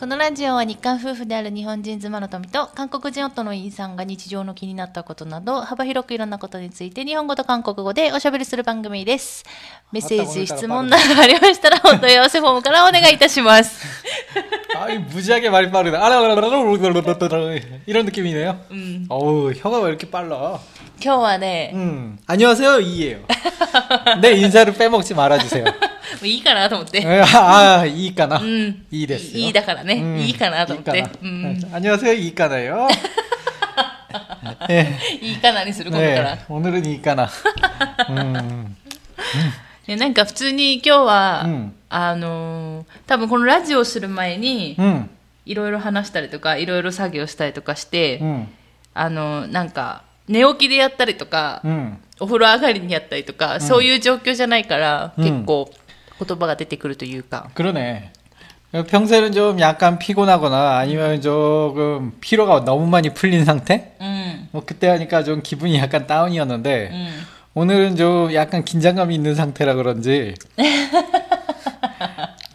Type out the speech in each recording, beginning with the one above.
このラジオは日韓夫婦である日本人妻の富と韓国人夫のインさんが日常の気になったことなど幅広くいろんなことについて日本語と韓国語でおしゃべりする番組です。メッセージ、質問などありましたらお問い合わせフォームからお願いいたします。あい、무지하게말이빠르 다。 あららららららららららら이런느낌이 네。 うん。어우혀가왜이렇게ら今日はね、 음 안녕하세요 이예요. 내 인사를 빼먹지 말아주세요. もういいかなと思って。 에, 아 이까나 うん。 이 됐어요. いいだからね。 음, いいかなと思って 이까나. 。うん。 안녕하세요 이까나요. 네, いいかなにする今度から 네 。 오늘은 이까나. 음, ね、なんか普通に今日は、うんあのー多分このラジオをする前に、 음, いろいろ話したりとか、いろいろ作業したりとかして、 음, あのーなんか、 寝起きでやったりとか、 음. お風呂上がりにやったりとか、そういう状況じゃないから、うん結構言葉が出てくるというか。 그러네. 평소에는 좀 약간 피곤하거나 아니면 조금 피로가 너무 많이 풀린 상태? うん。 뭐 그때 하니까 좀 기분이 약간 다운이었는데 うん。 오늘은 좀 약간 긴장감이 있는 상태라 그런지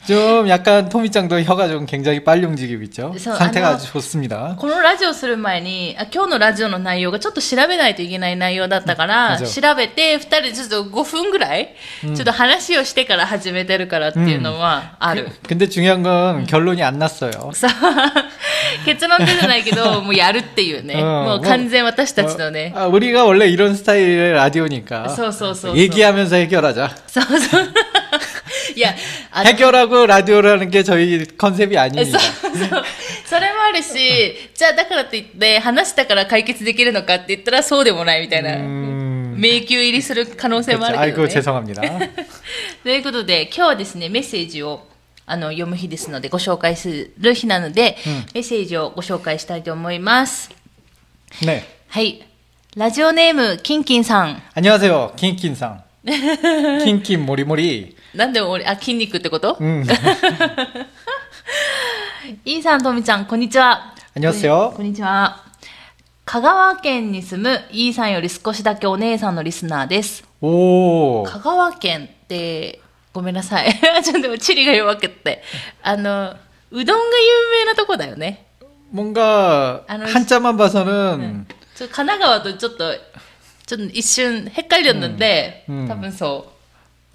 좀 약간 토미짱도 혀가 좀 굉장히 빨리 움직이고 있죠. 그래서 상태가 아마- 아주 좋습니다. このラジオする前にあ、今日のラジオの内容がちょっと調べないといけない内容だったから、うん調べて、二人でちょっと5分ぐらい、ちょっと話をしてから始めてるからっていうのはある。 근데 중요한 건 결론이 안 났어요. さ結論出てないけど、もうやるっていうね。うんもう完全私たちのね。 아, 우리가 원래 이런 스타일의 라디오니까 そうそうそうそう。 얘기하면서 해결하자. そうそう。いや、あの 해결하고 라디오라는 게 저희 컨셉이 そう 아닙니다. そう。それもあるし、じゃあだからといって、話したから解決できるのかって言ったらそうでもないみたいな。 음, 迷宮入りする可能性もあ 그렇죠. るけど 아이고 ね。 죄송합니다. ということで、今日はですね、メッセージをあの読む日ですので、ご紹介する日なので、メッセージをご紹介したいと思います。 네. はい。ラジオネーム、キンキンさん。 안녕하세요. 킹킹상. 킹킹 모리모리. なんで俺、あ、筋肉ってこと 음. イーさん、とみちゃん、こんにちは。 안녕하세요. こんにちは。香川県に住むイーさんより少しだけお姉さんのリスナーです。 오. 香川県って、ごめんなさい。ちょっと地理が弱くって。あの、うどんが有名なとこだよね。 뭔가 아, 너- 한자만 봐서는 ちょ神奈川とちょっと、ちょっと一瞬、へっかりだったんで、うんうん多分そ 아,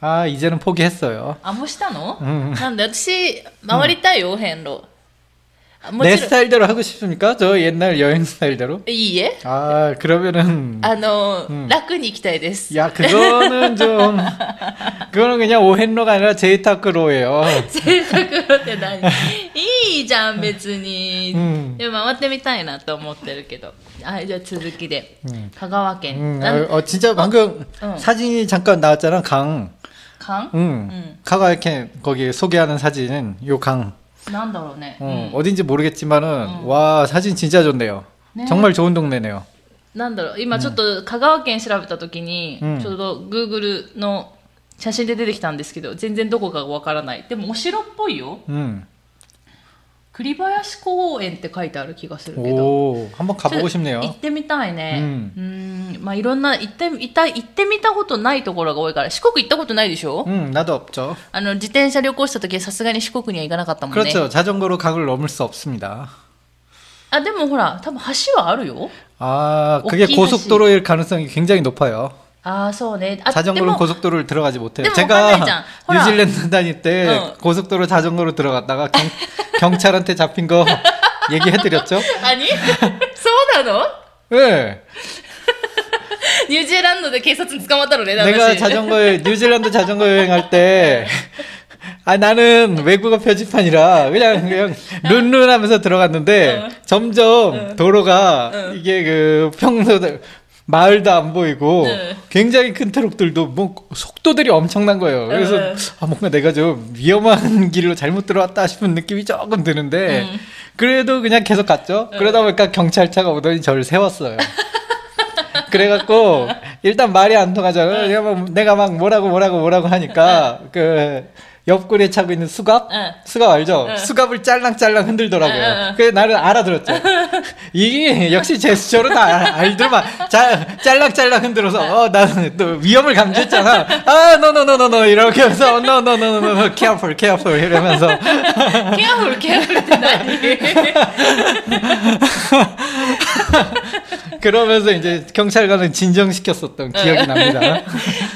아 이제는 포기했어요. 아무시다노? 응. 음. 난 역시 마마리따요 음. 헨로. 아, 내 스타일대로 하고 싶습니까? 저 옛날 여행 스타일대로? 이해? 예? 아 그러면은 아노 음. 락근이 기타이데스. 야 그거는 좀 그거는 그냥 오헨로가 아니라 제이타크로예요. 제이타크로 때 나니 이이잖 別に. 음. 回ってみたいなと思ってるけど.아 이제 続きで 음. 香川県. 음. 난, 아, 어, 진짜 방금 어, 어. 사진이 잠깐 나왔잖아 강. か 응. 응. 카가 이렇게 거기 소개하는 사진은 요 강. なんだろうね。 어, うん 어딘지 모르겠지만은 응. 와 사진 진짜 좋네요. 네. 정말 좋은 동네네요. なんだろう、今ちょっと香川県調べたときに、うんちょうど Google の写真で出てきたんですけど、全然どこかがわからない。でもお城っぽいよ。 음. 栗林公園って書いてある気がするけど。 오, 한번 ちょっ 가보고 と 싶네요. 行ってみたいね。ううんん。まあいろんな、行ってみたい、行ってみたことないところが多いから、四国行ったことないでしょ、 음, 나도 없죠. あの、自転車旅行した時はさすがに四国には行かなかったもんね。 그렇죠. 자전거로 강을 넘을 수 없습니다. あ、でもほら、多分橋はあるよ。 아, 그게 오키하시. 고속도로일 가능성이 굉장히 높아요. ああ、そうね。あ、で 자전거로 も、 고속도로를 들어가지 못해요. 근데 뭐 제가 화내잖아. 호라. 뉴질랜드 다닐 때 어. 고속도로 자전거로 들어갔다가 경, 경찰한테 잡힌 거 얘기해드렸죠? 何そう たの 예. ニュージーランドで警察に捕まったのね、 내가 私 자전거에 뉴질랜드 자전거 여행할 때 아, 나는 외국어 표지판이라 그냥 그냥 룬룬 하면서 들어갔는데 점점 도로가 이게 그 평소 마을도 안 보이고 네. 굉장히 큰 트럭들도 뭐 속도들이 엄청난 거예요. 그래서 네. 아, 뭔가 내가 좀 위험한 길로 잘못 들어왔다 싶은 느낌이 조금 드는데 음. 그래도 그냥 계속 갔죠. 그러다 보니까 경찰차가 오더니 저를 세웠어요. 그래갖고 일단 말이 안 통하잖아요. 내가 막, 내가 막 뭐라고 뭐라고 뭐라고 하니까 그 옆구리에 차고 있는 수갑 응. 수갑 알죠? 응. 수갑을 짤랑짤랑 응, 흔들더라고요. 응. 그래서 나는 알아들었죠. 이게 역시 제스처로 다 알- 알더만 짤, 짤랑짤랑 흔들어서 어 나는 또 위험을 감지했잖아. 아 노노노노노 이렇게 해서 노노노노노 careful careful 이러면서 ケアフル、ケアフルって何 그러면서 이제 경찰관을 진정시켰었던 기억이 납니다.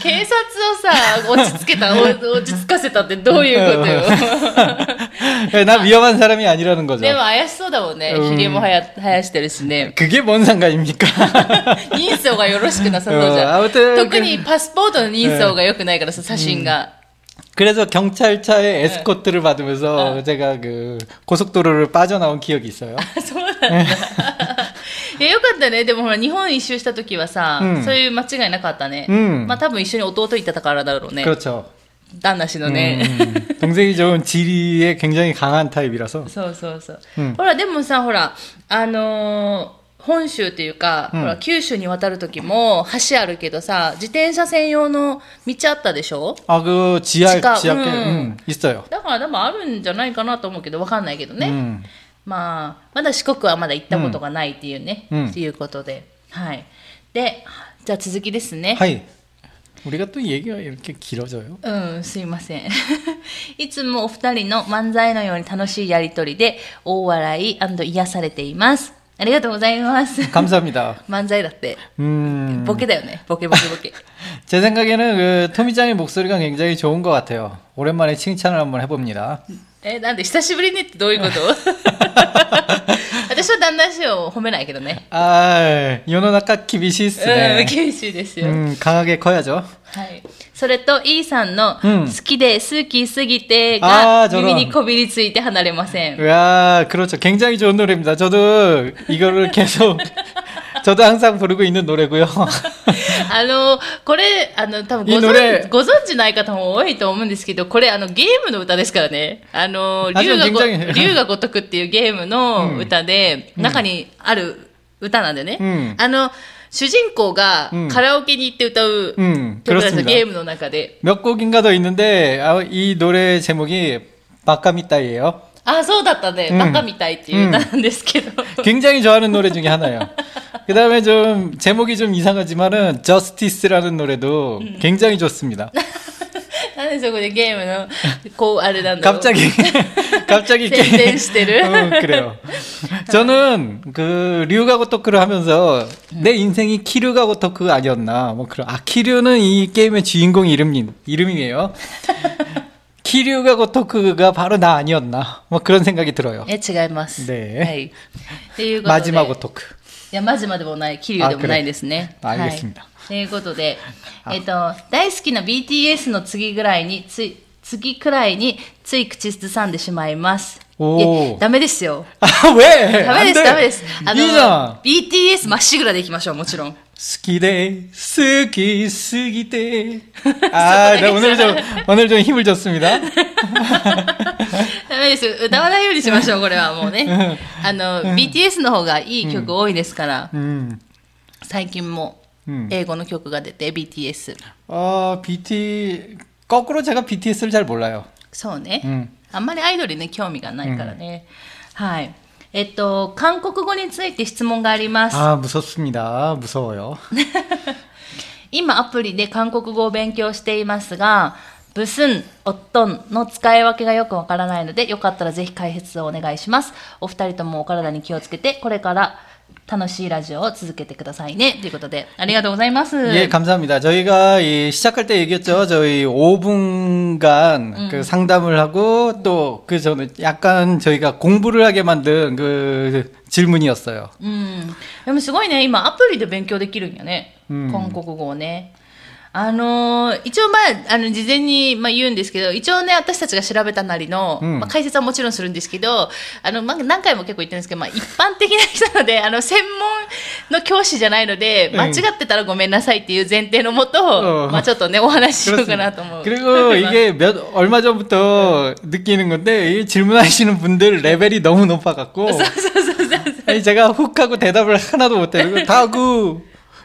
警察をさ、落ち着けた、お落ち着かせたって どういうことよ。 예, 난 위험한 사람이 아니라는 거죠. でも怪しそうだもんね。うん髭もはや生やしてるしね。 그게 뭔 상관입니까? 人相がよろしくなさそうじうんゃん。あて特にパスポートの人相が良くないからさ、写真が。 그래서 경찰차에 에스코트를 받으면서 제가 그 고속도로를 빠져나온 기억이 있어요. そうなんだ。いや、よかったね。でもほら、日本一周した時はさ、うんそういう間違いなかったね。うんまあ多分一緒に弟行ってたからだろうね。 그렇죠. 旦那氏のね。 음, 동생이 좀 지리에 굉장히 강한 타입이라서 そうそうそう。うんほら、でもさ、ほら、あのー本州っていうか、うんほら、九州に渡る時も橋あるけどさ、自転車専用の道あったでしょ 아 그 지하 지하, 지하계 음. 음, 있어요. だから多分あるんじゃないかなと思うけど、わかんないけどね。 음. まあ、まだ四国はまだ行ったことがないっていうね、うんっていうことで。はい。で、じゃあ続きですね。 하이. 우리가 또 얘기가 이렇게 길어져요. うん、すいません。いつもお二人の漫才のように楽しいやりとりで大笑い癒されています。ありがとうございます。 감사합니다. 漫才だって。 음. ボケだよね。ボケボケボケ。 제 생각에는 그 토미짱의 목소리가 굉장히 좋은 것 같아요. 오랜만에 칭찬을 한번 해봅니다. え、なんで久しぶりにってどういうこと 私は旦那氏を褒めないけどね。 아, 요노나카 うん、 키비시스네. 厳しいですよ。 음, 강하게 커야죠. はい。それと、イーさんの、うん好きで好きすぎてがあー저런 耳にこびりついて離れません。 야, 그렇죠. 굉장히 좋은 노래입니다. 저도 이거를 계속 저도 항상 부르고 있는 노래고요. あの、これ、あの、多分ごいいのね存ご存知ない方も多いと思うんですけど、これ、あの、ゲームの歌ですからね。あの、あ竜がご、じゃあ굉장히 竜が如くっていうゲームの歌で、中にある歌なんでね。うんあの、主人公がうんカラオケに行って歌う 음, 曲なんですよ、 그렇습니다. ゲームの中で。 몇 곡인가 더 있는데 아, 이 노래 제목이 바카미타이에요. 아, 소다다네. 막가 미타이 띠는데스케도. 굉장히 좋아하는 노래 중에 하나예요. 그다음에 좀 제목이 좀 이상하지만은 Justice라는 노래도 굉장히 좋습니다. 나는 저거 게임은 고 아르단 갑자기 갑자기 게임 시대를 어, 그래요. 저는 그 류가 고토크를 하면서 내 인생이 키류가 고토크 아니었나 뭐 그런 아 키류는 이 게임의 주인공 이름 이름이에요. 키류가고 토크가 바로 나 아니었나. 뭐 그런 생각이 들어요. え、違います。ねはい。っていうことで。 마지막 토크. いや、マジまでもない、桐生でもないですね。あくれはい 알겠습니다 ということで、えっ、と、大好きな BTS の次ぐらいに、つい、次くらいに、つい口ずさんでしまいます。おーいやダメですよ。 아 왜? ダメです、 안 돼. ダメです。あの、 이잖아. BTS まっしぐらでいきましょう、もちろん。 스키데 스키스기데 아, 네, 오늘 좀 오늘 좀 힘을 줬습니다. ダメです。歌わないようにしましょう、これはもうね。あの、BTS の方がいい曲多いですから、 음. 最近もうん英語の曲が出て、BTS。 어, BT 거꾸로 제가 BTS를 잘 몰라요. そうね。 음. あんまりアイドルに興味がないからね。はい。 えっと、韓国語について質問があります。 아, 무섭습니다. 무서워요. 今アプリで韓国語を勉強していますが、ブスン、オットンの使い分けがよくわからないので、よかったらぜひ解説をお願いします。お二人ともお体に気をつけて、これから 楽しいラジオを続けてくださいね。ということで、ありがとうございます。 예, 감사합니다. 저희가 이 시작할 때 얘기했죠. 저희 5분간 그 상담을 하고 또 그 전에 약간 저희가 공부를 하게 만든 그 질문이었어요. うん。でもすごいね、今アプリで勉強できるんやね。うん韓国語をね。 あのー一応まあ、あの、事前に、まあ、言うんですけど、一応ね、私たちが調べたなりの、うんまあ、解説はもちろんするんですけど、あの、まあ、何回も結構言ってるんですけど、まあ、一般的な人なので、あの、専門の教師じゃないので、うん間違ってたらごめんなさいっていう前提のもと、うんまあ、ちょっとね、お話ししようかなと思う。 그리고 이게 몇 얼마 전부터 느끼는 건데 이 질문하시는 분들 레벨이 너무 높아갖고 아니 제가 훅 하고 대답을 하나도 못해요. 다그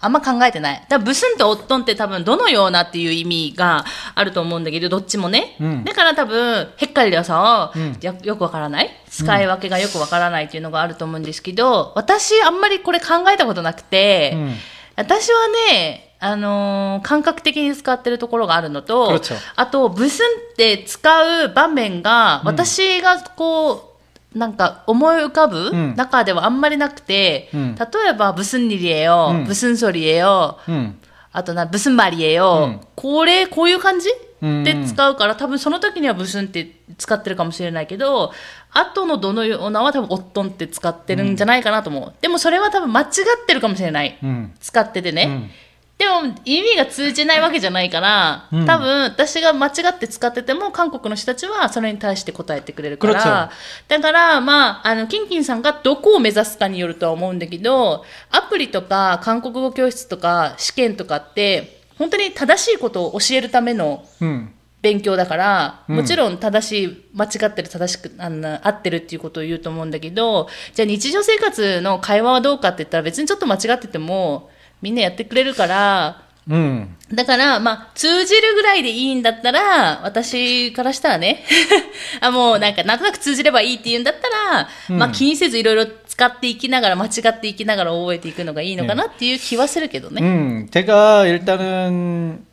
あんま考えてない。だブスンとおっとんって多分どのようなっていう意味があると思うんだけど、どっちもね。うん、だから多分、へっかりではさ、うん、よくわからない？使い分けがよくわからないっていうのがあると思うんですけど、私あんまりこれ考えたことなくて、うん、私はね、あのー、感覚的に使ってるところがあるのと、あと、ブスンって使う場面が、私がこう、なんか思い浮かぶん中ではあんまりなくて、うん例えば、ブスンリリエよ、うんブスンソリエよ、 음. あとな、ブスンマリエよ、うんこれ、こういう感じ？うんで使うから、多分その時にはブスンって使ってるかもしれないけど、後のどのようなは多分オットンって使ってるんじゃないかなと思う。でもそれは多分間違ってるかもしれない。 음. 使っててね。 음. でも意味が通じないわけじゃないから、うん多分私が間違って使ってても韓国の人たちはそれに対して答えてくれるから、だからまあ、あの、キンキンさんがどこを目指すかによるとは思うんだけど、アプリとか韓国語教室とか試験とかって、本当に正しいことを教えるための 음. 勉強だから、うんもちろん正しい、間違ってる、正しく、あの、合ってるっていうことを言うと思うんだけど、じゃあ日常生活の会話はどうかって言ったら別にちょっと間違ってても、みんなやってくれるから、 음. だから、まあ、通じるぐらいでいいんだったら、私からしたらね、あ、もうなんか、なんとなく通じればいいって言うんだったら、うんまあ気にせずいろいろ使っていきながら、間違っていきながら覚えていくのがいいのかなっていう気はするけどね。 음, 제가 일단은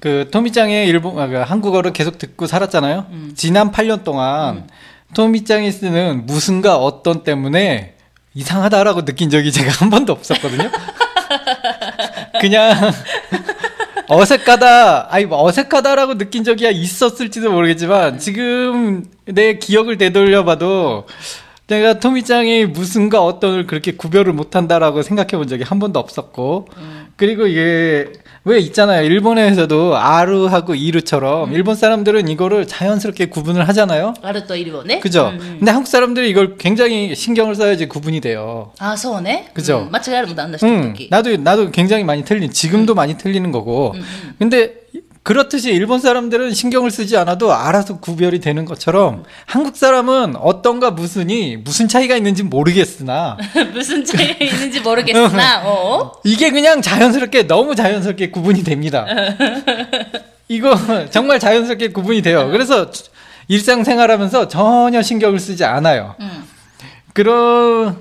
그 토미짱의 일본 아, 그 한국어를 계속 듣고 살았잖아요. 지난 8년 동안 토미짱이 쓰는 무슨가 어떤 때문에 이상하다라고 느낀 적이 제가 한 번도 없었거든요. 그냥 어색하다, 아니 뭐 어색하다라고 느낀 적이 있었을지도 모르겠지만 지금 내 기억을 되돌려봐도 내가 토미짱이 무슨가 어떤을 그렇게 구별을 못한다라고 생각해 본 적이 한 번도 없었고. 그리고 이게 왜 있잖아요. 일본에서도 아루하고 이루처럼 음. 일본 사람들은 이거를 자연스럽게 구분을 하잖아요. 아루또 일본에. 그죠. 음, 음. 근데 한국 사람들이 이걸 굉장히 신경을 써야지 구분이 돼요. 아, 소네. 그죠. 맞지 않는다. 음, 음 나도 나도 굉장히 많이 틀린. 지금도 음. 많이 틀리는 거고. 근데 그렇듯이 일본 사람들은 신경을 쓰지 않아도 알아서 구별이 되는 것처럼 한국 사람은 어떤가 무슨이 무슨 차이가 있는지 모르겠으나 무슨 차이가 있는지 모르겠으나 음. 어? 이게 그냥 자연스럽게 너무 자연스럽게 구분이 됩니다. 이거 정말 자연스럽게 구분이 돼요. 그래서 일상생활하면서 전혀 신경을 쓰지 않아요. 음. 그런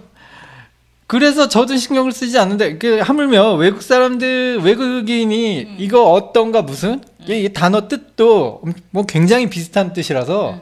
그래서 저도 신경을 쓰지 않는데 그 하물며 외국 사람들 외국인이 이거 어떤가 무슨? 이 단어 뜻도 뭐 굉장히 비슷한 뜻이라서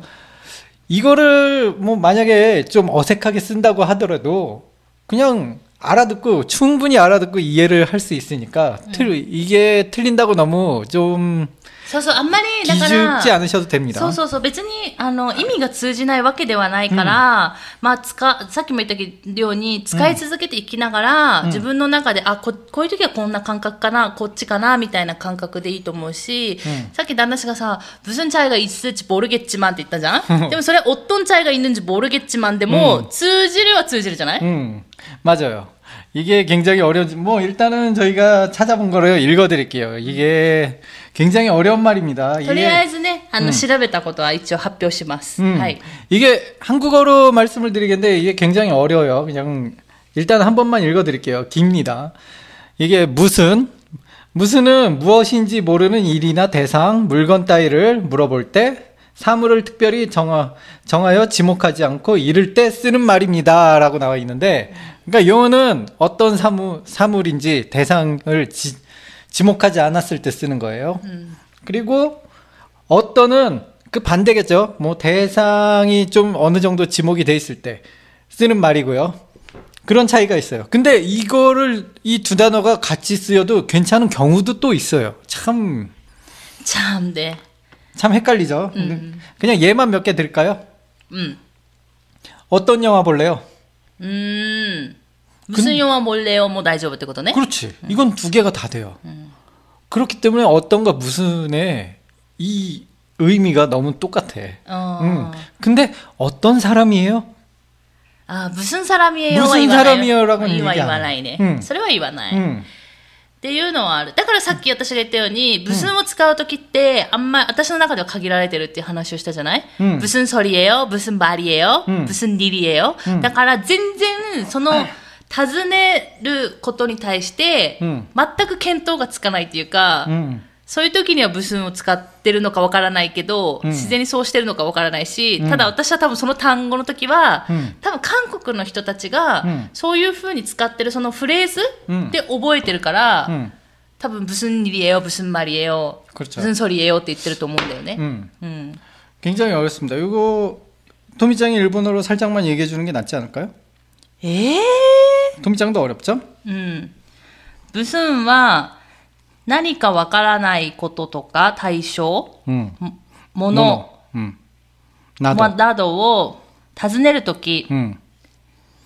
이거를 뭐 만약에 좀 어색하게 쓴다고 하더라도 그냥 알아듣고 충분히 알아듣고 이해를 할 수 있으니까 틀 이게 틀린다고 너무 좀 そうそう、あんまり、だから、 기죽지 않으셔도 됩니다. そうそうそう、別に、あの、意味が通じないわけではないから、まあ、使、さっきも言ったように、使い続けていきながら、自分の中で、あ、こ、こういう時はこんな感覚かな、こっちかな、みたいな感覚でいいと思うし、うんさっき旦那氏がさ、ブスンチャイが있을지모르겠지만って言ったじゃんでもそれ、オットンチャイが있는지모르겠지만でも、うん通じるは通じるじゃない、 음, 맞아요. 이게 굉장히 어려운지, 뭐, 일단은 저희가 찾아본 거를 읽어드릴게요. 이게 굉장히 어려운 말입니다. とりあえ 이게, ずね、あの、調べたことは一応発表します。 음, はい。 이게 한국어로 말씀을 드리겠는데 이게 굉장히 어려워요. 그냥, 일단 한 번만 읽어드릴게요. 깁니다. 이게 무슨 무슨은 무엇인지 모르는 일이나 대상, 물건 따위를 물어볼 때 사물을 특별히 정하, 정하여 지목하지 않고 이를 때 쓰는 말입니다. 라고 나와 있는데, 그러니까 용어는 어떤 사물, 사물인지 대상을 지, 지목하지 않았을 때 쓰는 거예요. 음. 그리고 어떤은 그 반대겠죠. 뭐 대상이 좀 어느 정도 지목이 돼 있을 때 쓰는 말이고요. 그런 차이가 있어요. 근데 이거를 이 두 단어가 같이 쓰여도 괜찮은 경우도 또 있어요. 참, 참, 네. 참 헷갈리죠. 음. 그냥 얘만 몇 개 드릴까요? 음. 어떤 영화 볼래요? 음. 무슨 영화 몰래요? 뭐大丈夫ってことね. 그렇지. 이건 두 개가 다 돼요. 그렇기 때문에 어떤가 무슨의 이 의미가 너무 똑같아. 어. 음. 근데 어떤 사람이에요? あ、무슨 사람이에요? 無寸 사람이에요라고는 今 얘기 言 안 わ 해 ないね。うんそれは言わない。 っ 음. ていうのはある。だからさっき私が言ったように、無寸を使うときって、あんま、私の中では限られてるっていう話をしたじゃない、うん無寸ソリエよ、無寸バリエよ、うん無寸リリエよ。うんだから全然、その、尋ねることに対して、うん全く見当がつかないっていうか、 음. そういう時にはブスンを使ってるのかわからないけど、うん自然にそうしてるのかわからないし、うんただ私は多分その単語の時は、うん多分韓国の人たちが、うんそういう風に使ってるそのフレーズうんで覚えてるから、 음. 多分ブスンリエよ、ブスンマリエよ、 그렇죠. ブスンソリエよって言ってると思うんだよね。 음. うん。 굉장히 어렵습니다. 이거 토미짱이 일본어로 살짝만 얘기해 주는 게 낫지 않을까요? ええ 토미짱도 어렵죠? うん。ブスンは、 何かわからないこととか対象、うん、もの、うん、など。などを尋ねるとき、うん、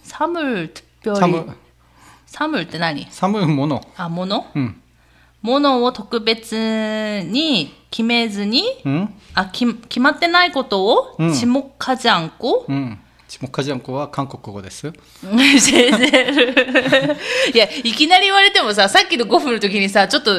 サムルサム。サムルって何？サムもの。あ、もの、うん、ものを特別に決めずに、うん、あき決まってないことを、ちもかじゃんこ、うん。지목하지 않고와 한국어 됐어요. 先生いや、いきなり言われてもさ、さっきの5分の時にさ、ちょっと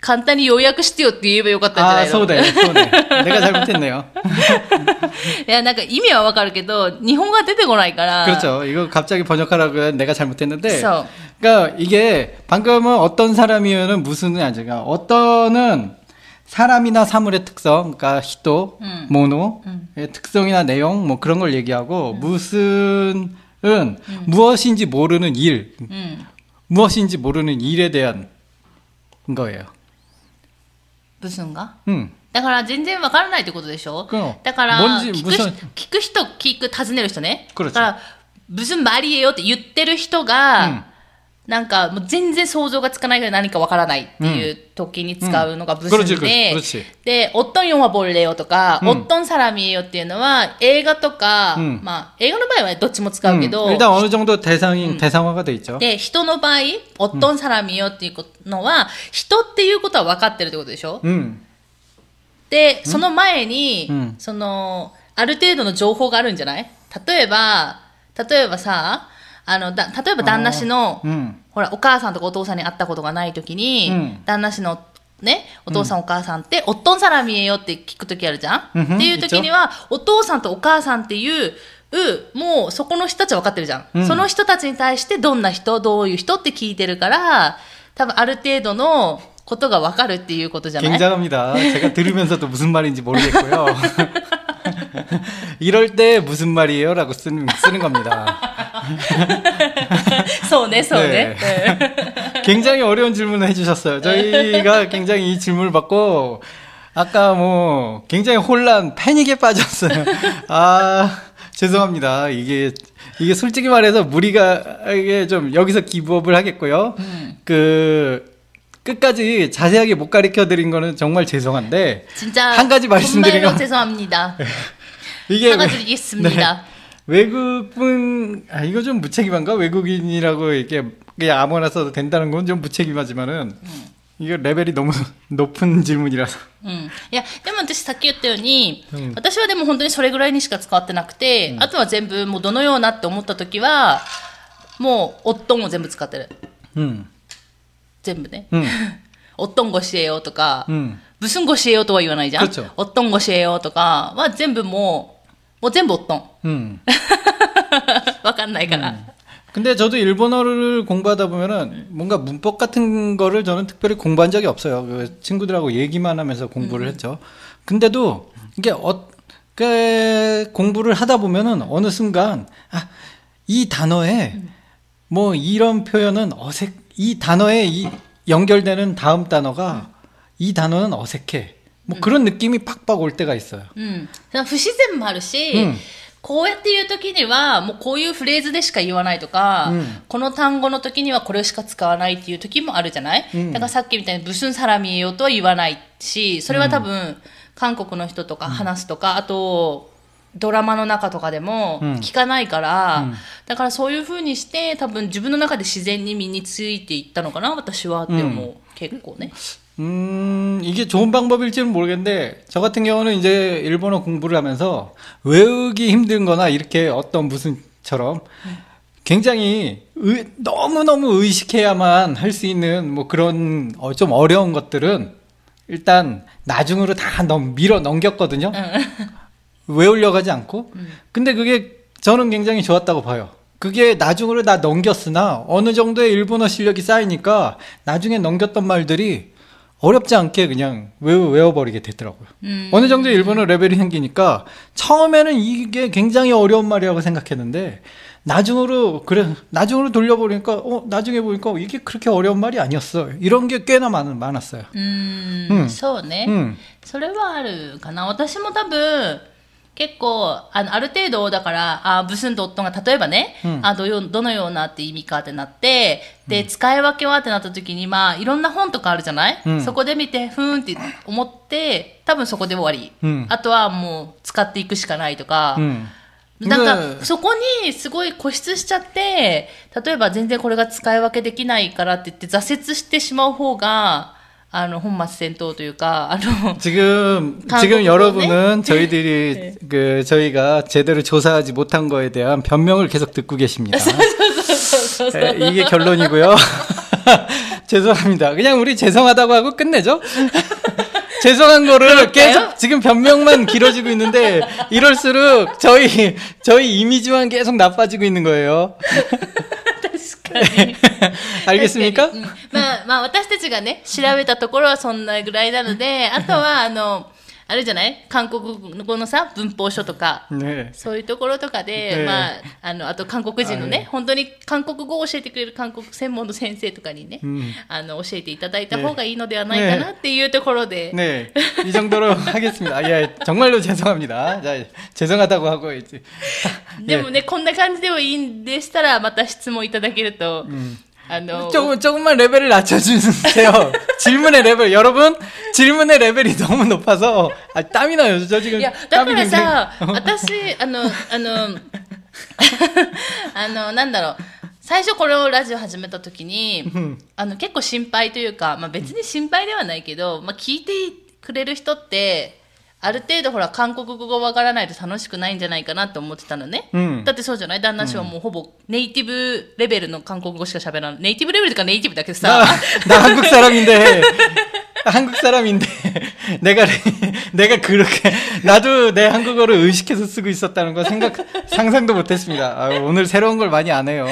簡単に要約してよって言えばよかったんじゃな 아, いの 소네, 소네. 내가 잘못했네요. いや、なんか意味はわかるけど、日本語が出てこないから。 그렇죠. 이거 갑자기 번역하라고 내가 잘못했는데. 그래서. 그러니까 이게 방금은 어떤 사람이면은 무슨은 아니가 어떤은 사람이나 사물의 특성, 그러니까 히토, 음. 모노의 특성이나 내용 뭐 그런 걸 얘기하고 음. 무슨은 무엇인지 모르는 일, うん。 무엇인지 모르는 일에 대한 거예요. ブスンが 음. だから全然わからないってことでしょうんだから뭔지聞く 무슨 聞く人、聞く、尋ねる人ね。그렇죠 だから、ブスンマリエよって言ってる人が、うん なんかもう全然想像がつかないぐらい何かわからないっていう時に使うのがブスンで、うん그렇지그렇지 で、オットンヨンはボルレよとか、うんオットンサラミエよっていうのは映画とか、うんまあ映画の場合はどっちも使うけ 음. ど、 일단 어느 정도 대상이 대상화가 돼 있죠. で、人の場合、オットンサラミエよっていうのは、人っていうことは分かってるってことでしょ 음. で、その前に、うんその、ある程度の情報があるんじゃない例えば、例えばさ、 あの、だ、例えば旦那氏の、 음. ほら、お母さんとかお父さんに会ったことがないときに、うん旦那氏の、ね、お父さんお母さんって、おっとんさら見えよって聞くときあるじゃん、うんふんっていうときには、お父さんとお母さんっていう、うもうそこの人たちは分かってるじゃん,、うんその人たちに対してどんな人、どういう人って聞いてるから、多分ある程度のことが分かるっていうことじゃない 굉장합니다. 제가 들으면서도 무슨 말인지 모르겠고요. 이럴 때 무슨 말이에요라고 쓰는 쓰는 겁니다. 서운해, 서운해. 네. 네. 굉장히 어려운 질문을 해주셨어요. 저희가 네. 굉장히 이 질문을 받고, 아까 뭐, 굉장히 혼란, 패닉에 빠졌어요. 아, 죄송합니다. 이게, 이게 솔직히 말해서 무리가, 이게 좀 여기서 기부업을 하겠고요. 음. 그, 끝까지 자세하게 못 가르쳐 드린 거는 정말 죄송한데 진짜 한 가지 말씀드리면 죄송합니다. 이게 사과드리겠습니다. 네. 외국분 아 이거 좀 무책임한가 외국인이라고 이렇게 그냥 아무나 써도 된다는 건 좀 무책임하지만은 이거 레벨이 너무 높은 질문이라서 うん。いや、でも私さっき言ったように、うん私はでも本当にそれぐらいにしか使ってなくて、あとは全部もうどのようなって思った時は、もう、おっとんを全部使ってる。 음, 全部ね。 음, おっとんごしえよとか、 음. ブスンごしえよとは言わないじゃん。 그렇죠 おっとんごしえよとかは全部もう、 もう全部おっとん。 음. わかんないから。 근데 저도 일본어를 공부하다 보면은 뭔가 문법 같은 거를 저는 특별히 공부한 적이 없어요. 그 친구들하고 얘기만 하면서 공부를 했죠. 근데도 이게 어, 그 공부를 하다 보면은 어느 순간 아, 이 단어에 뭐 이런 표현은 어색, 이 단어에 이 연결되는 다음 단어가 이 단어는 어색해. 뭐 그런 느낌이 팍팍 올 때가 있어요. うん。その不自然もあるし、うんこうやって言うときには、もうこういうフレーズでしか言わないとか、うんこの単語の時にはこれしか使わないっていう時もあるじゃない、うんだからさっきみたいにブスンサラミエよとは言わないし、それは多分、韓国の人とか話すとか、あと、ドラマの中とかでもうん聞かないから、うんだからそういう風にして多分自分の中で自然に身についていったのかな私はって思う、結構ね 음, 이게 좋은 방법일지는 모르겠는데, 저 같은 경우는 이제 일본어 공부를 하면서 외우기 힘든 거나 이렇게 어떤 무슨처럼 굉장히 의- 너무너무 의식해야만 할 수 있는 뭐 그런 어, 좀 어려운 것들은 일단 나중으로 다 넘, 밀어 넘겼거든요. 외우려고 하지 않고. 근데 그게 저는 굉장히 좋았다고 봐요. 그게 나중으로 다 넘겼으나 어느 정도의 일본어 실력이 쌓이니까 나중에 넘겼던 말들이 어렵지 않게 그냥 외워, 외워버리게 되더라고요. 음. 어느 정도 일본어 레벨이 생기니까 처음에는 이게 굉장히 어려운 말이라고 생각했는데 나중으로 그래 나중으로 돌려보니까 어 나중에 보니까 이게 그렇게 어려운 말이 아니었어 이런 게 꽤나 많, 많았어요. うーんうんそうね、 음. それはあるかな。私も多分、 結構、あの、ある程度、だから、あ、ブスンドットが、例えばね、うん。あどよ、どのようなって意味かってなって、で、使い分けはってなった時に、まあ、いろんな本とかあるじゃない、うん。そこで見て、ふーんって思って、多分そこで終わり。うん。あとはもう、使っていくしかないとか、 음. なんねか、そこにすごい固執しちゃって、例えば全然これが使い分けできないからって言って挫折してしまう方が、 あの、本末転倒というか、あの、 지금 한국어네? 지금 여러분은 저희들이 그 저희가 제대로 조사하지 못한 거에 대한 변명을 계속 듣고 계십니다. 에, 이게 결론이고요. 죄송합니다. 그냥 우리 죄송하다고 하고 끝내죠. 죄송한 거를 그럴까요? 계속 지금 변명만 길어지고 있는데 이럴수록 저희 저희 이미지만 계속 나빠지고 있는 거예요. か？まあ、まあ私たちがね、調べたところはそんなぐらいなので、あとはあの、あれじゃない韓国語のさ、文法書とか、 네. そういうところとかで、ええまあ、あの、あと韓国人のね、はい本当に韓国語を教えてくれる韓国専門の先生とかにね、 음. あの、教えていただいた方がいいのではないかなっていうところで、 네, 이 정도로 하겠습니다. 아, 예, 정말로 죄송합니다. 자, 죄송하다고 하고 이제 でもね、こんな感じでもいいんでしたら、また質問いただけると、 음. あ の、 조금 조금만 레벨을 낮춰주세요. 질문의 레벨 여러분 질문의 레벨이 너무 높아서 아, 땀이 나요. 저 지금 いや、だか 땀이 ら 굉장히 さ、私、あの、あの、あの、なんだろう、最初これをラジオ始めた時に、んあの、結構心配というか、まあ別に心配ではないけど、まあ聞いてくれる人って、 ある程度ほら、韓国語がわからないと楽しくないんじゃないかなって思ってたのね。 음. だってそうじゃない旦那氏はもうほぼネイティブレベルの韓国語しか喋らない。ネイティブレベルとかネイティブだけど 나, さ、 나 한국 사람인데 한국 사람인데 내가 내가 그렇게 나도 내 한국어를 의식해서 쓰고 있었다는 거 생각 상상도 못했습니다. 아, 오늘 새로운 걸 많이 안 해요.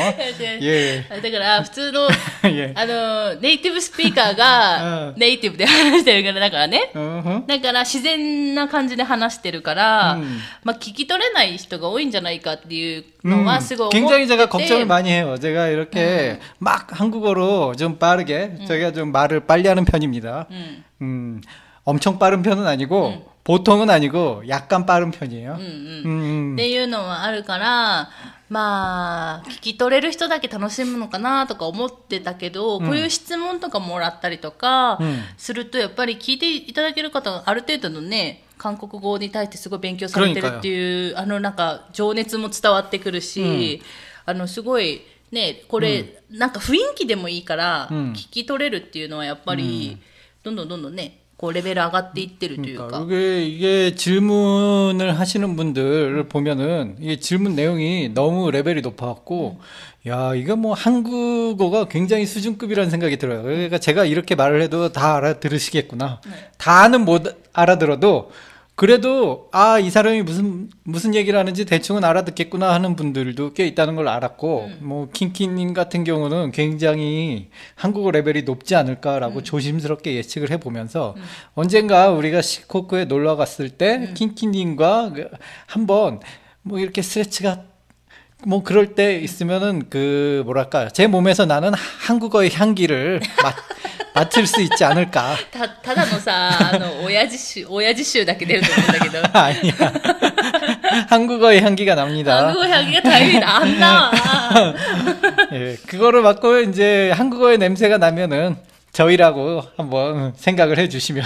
예. だから普通の、 예. あの、ネイティブスピーカーがうんネイティブで話してるから、だからね。 어허. だから自然な 感じで話してるから、うんまあ聞き取れない人が多いんじゃないかっていうのは 음, すごい思って 굉장히 제가 걱정을 많이 해요. 제가 이렇게 막 한국어로 좀 빠르게 제가 좀 말을 빨리 하는 편입니다. うん。 음, 엄청 빠른 편은 아니고 보통은 아니고 약간 빠른 편이에요. うんうん。 음, っ 음. ていうのはあるから、まあ、聞き取れる人だけ楽しむのかなとか思ってたけど、こういう質問とかもらったりとかうんすると、やっぱり聞いていただける方がある程度のね、 韓国語に対してすごい勉強されてるっていう、あのなんか情熱も伝わってくるし、あのすごい、ね、これ、なんか雰囲気でもいいから、うん聞き取れるっていうのはやっぱり、どんどんどんどんね、こうレベル上がっていってるという 그러니까 か。 이게 이게 질문을 하시는 분들을 보면은 이게 질문 내용이 너무 레벨이 높아갖고 야 이거 뭐 한국어가 굉장히 수준급이라는 생각이 들어요. 그러니까 제가 이렇게 말을 해도 다 알아들으시겠구나. 다는 못 알아들어도 그래도 아 이 사람이 무슨 무슨 얘기를 하는지 대충은 알아듣겠구나 하는 분들도 꽤 있다는 걸 알았고 음. 뭐 킹키님 같은 경우는 굉장히 한국어 레벨이 높지 않을까라고 음. 조심스럽게 예측을 해보면서 언젠가 우리가 시코쿠에 놀러 갔을 때 음. 킹키님과 그 한번 뭐 이렇게 스트레치가 뭐 그럴 때 있으면은 그 뭐랄까 제 몸에서 나는 한국어의 향기를 맡, 맡을 수 있지 않을까 たただのさあの親父臭親父臭だけ出ると思うんだけど 아니야 한국어의 향기가 납니다. 한국어 향기가 당연히 안 나와. 예, 그거를 맡고 이제 한국어의 냄새가 나면은 저희라고 한번 생각을 해주시면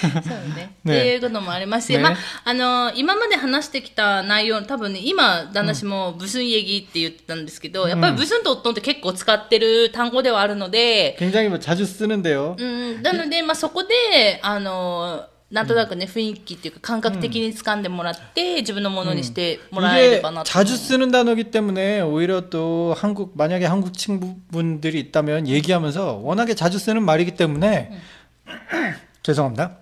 そうね。ねっていうこともありますし、ねまあ、あの、今まで話してきた内容、多分ね、今、旦那氏もブスン얘기って言ってたんですけど、やっぱりブスンとおっとんって結構使ってる単語ではあるので、 굉장히 뭐 자주 쓰는데요. うん、なので、まあ、そこで、あの、なんとなくね、雰囲気っていうか感覚的に掴んでもらって、自分のものにしてもらえれ 이게 ばなと。 자주 쓰는 단어기 때문에 오히려 또 한국 만약에 한국 친구분들이 있다면 얘기하면서 워낙에 자주 쓰는 말이기 때문에 죄송합니다.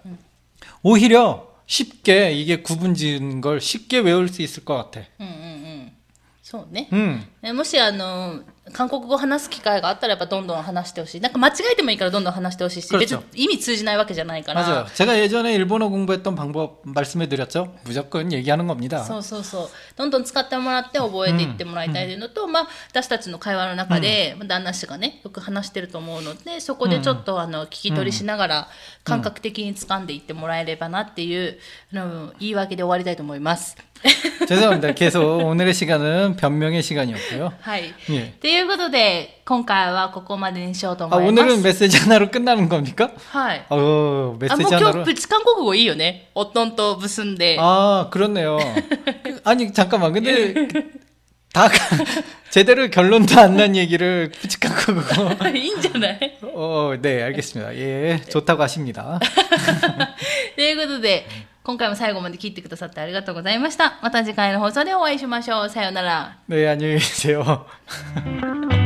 오히려 쉽게 이게 구분 지은 걸 쉽게 외울 수 있을 것 같아. うんうんうん。そうね。 음. ねもしあの、 韓国語を話す機会があったらやっぱどんどん話してほしい。なんか間違えてもいいからどんどん話してほしいし、別 그렇죠 に意味通じないわけじゃないから。 맞아요. 제가 예전에 일본어 공부했던 방법 말씀해드렸죠. 무조건 얘기하는 겁니다. そうそうそう。どんどん使ってもらって覚えていってもらいたいというのと、まあ、私たちの会話の中で、まあ旦那氏がね、よく話してると思うので、そこでちょっと、あの、聞き取りしながら、感覚的に掴んでいってもらえればなっていう、あの、言い訳で終わりたいと思います。 죄송합니다. 계속 오늘의 시간은 변명의 시간이었고요. はい。 예. ということで、今回はここまでにしようと 아, 思います。 오늘은 메시지 하나로 끝나는 겁니까? はい。 어, あ、もう 메시지 今 하나로. 日プチ韓国語いいよね。おっとんとブスンで。 아, 그렇네요. 그, 아니, 잠깐만. 근데 다 제대로 결론도 안 난 얘기를 푸직한 거고. いいんじゃない 어, 네, 알겠습니다. 예, 좋다고 하십니다. ということで、 今回も最後まで聞いてくださってありがとうございました。また次回の放送でお会いしましょう。さようなら。ねにゅいせよ。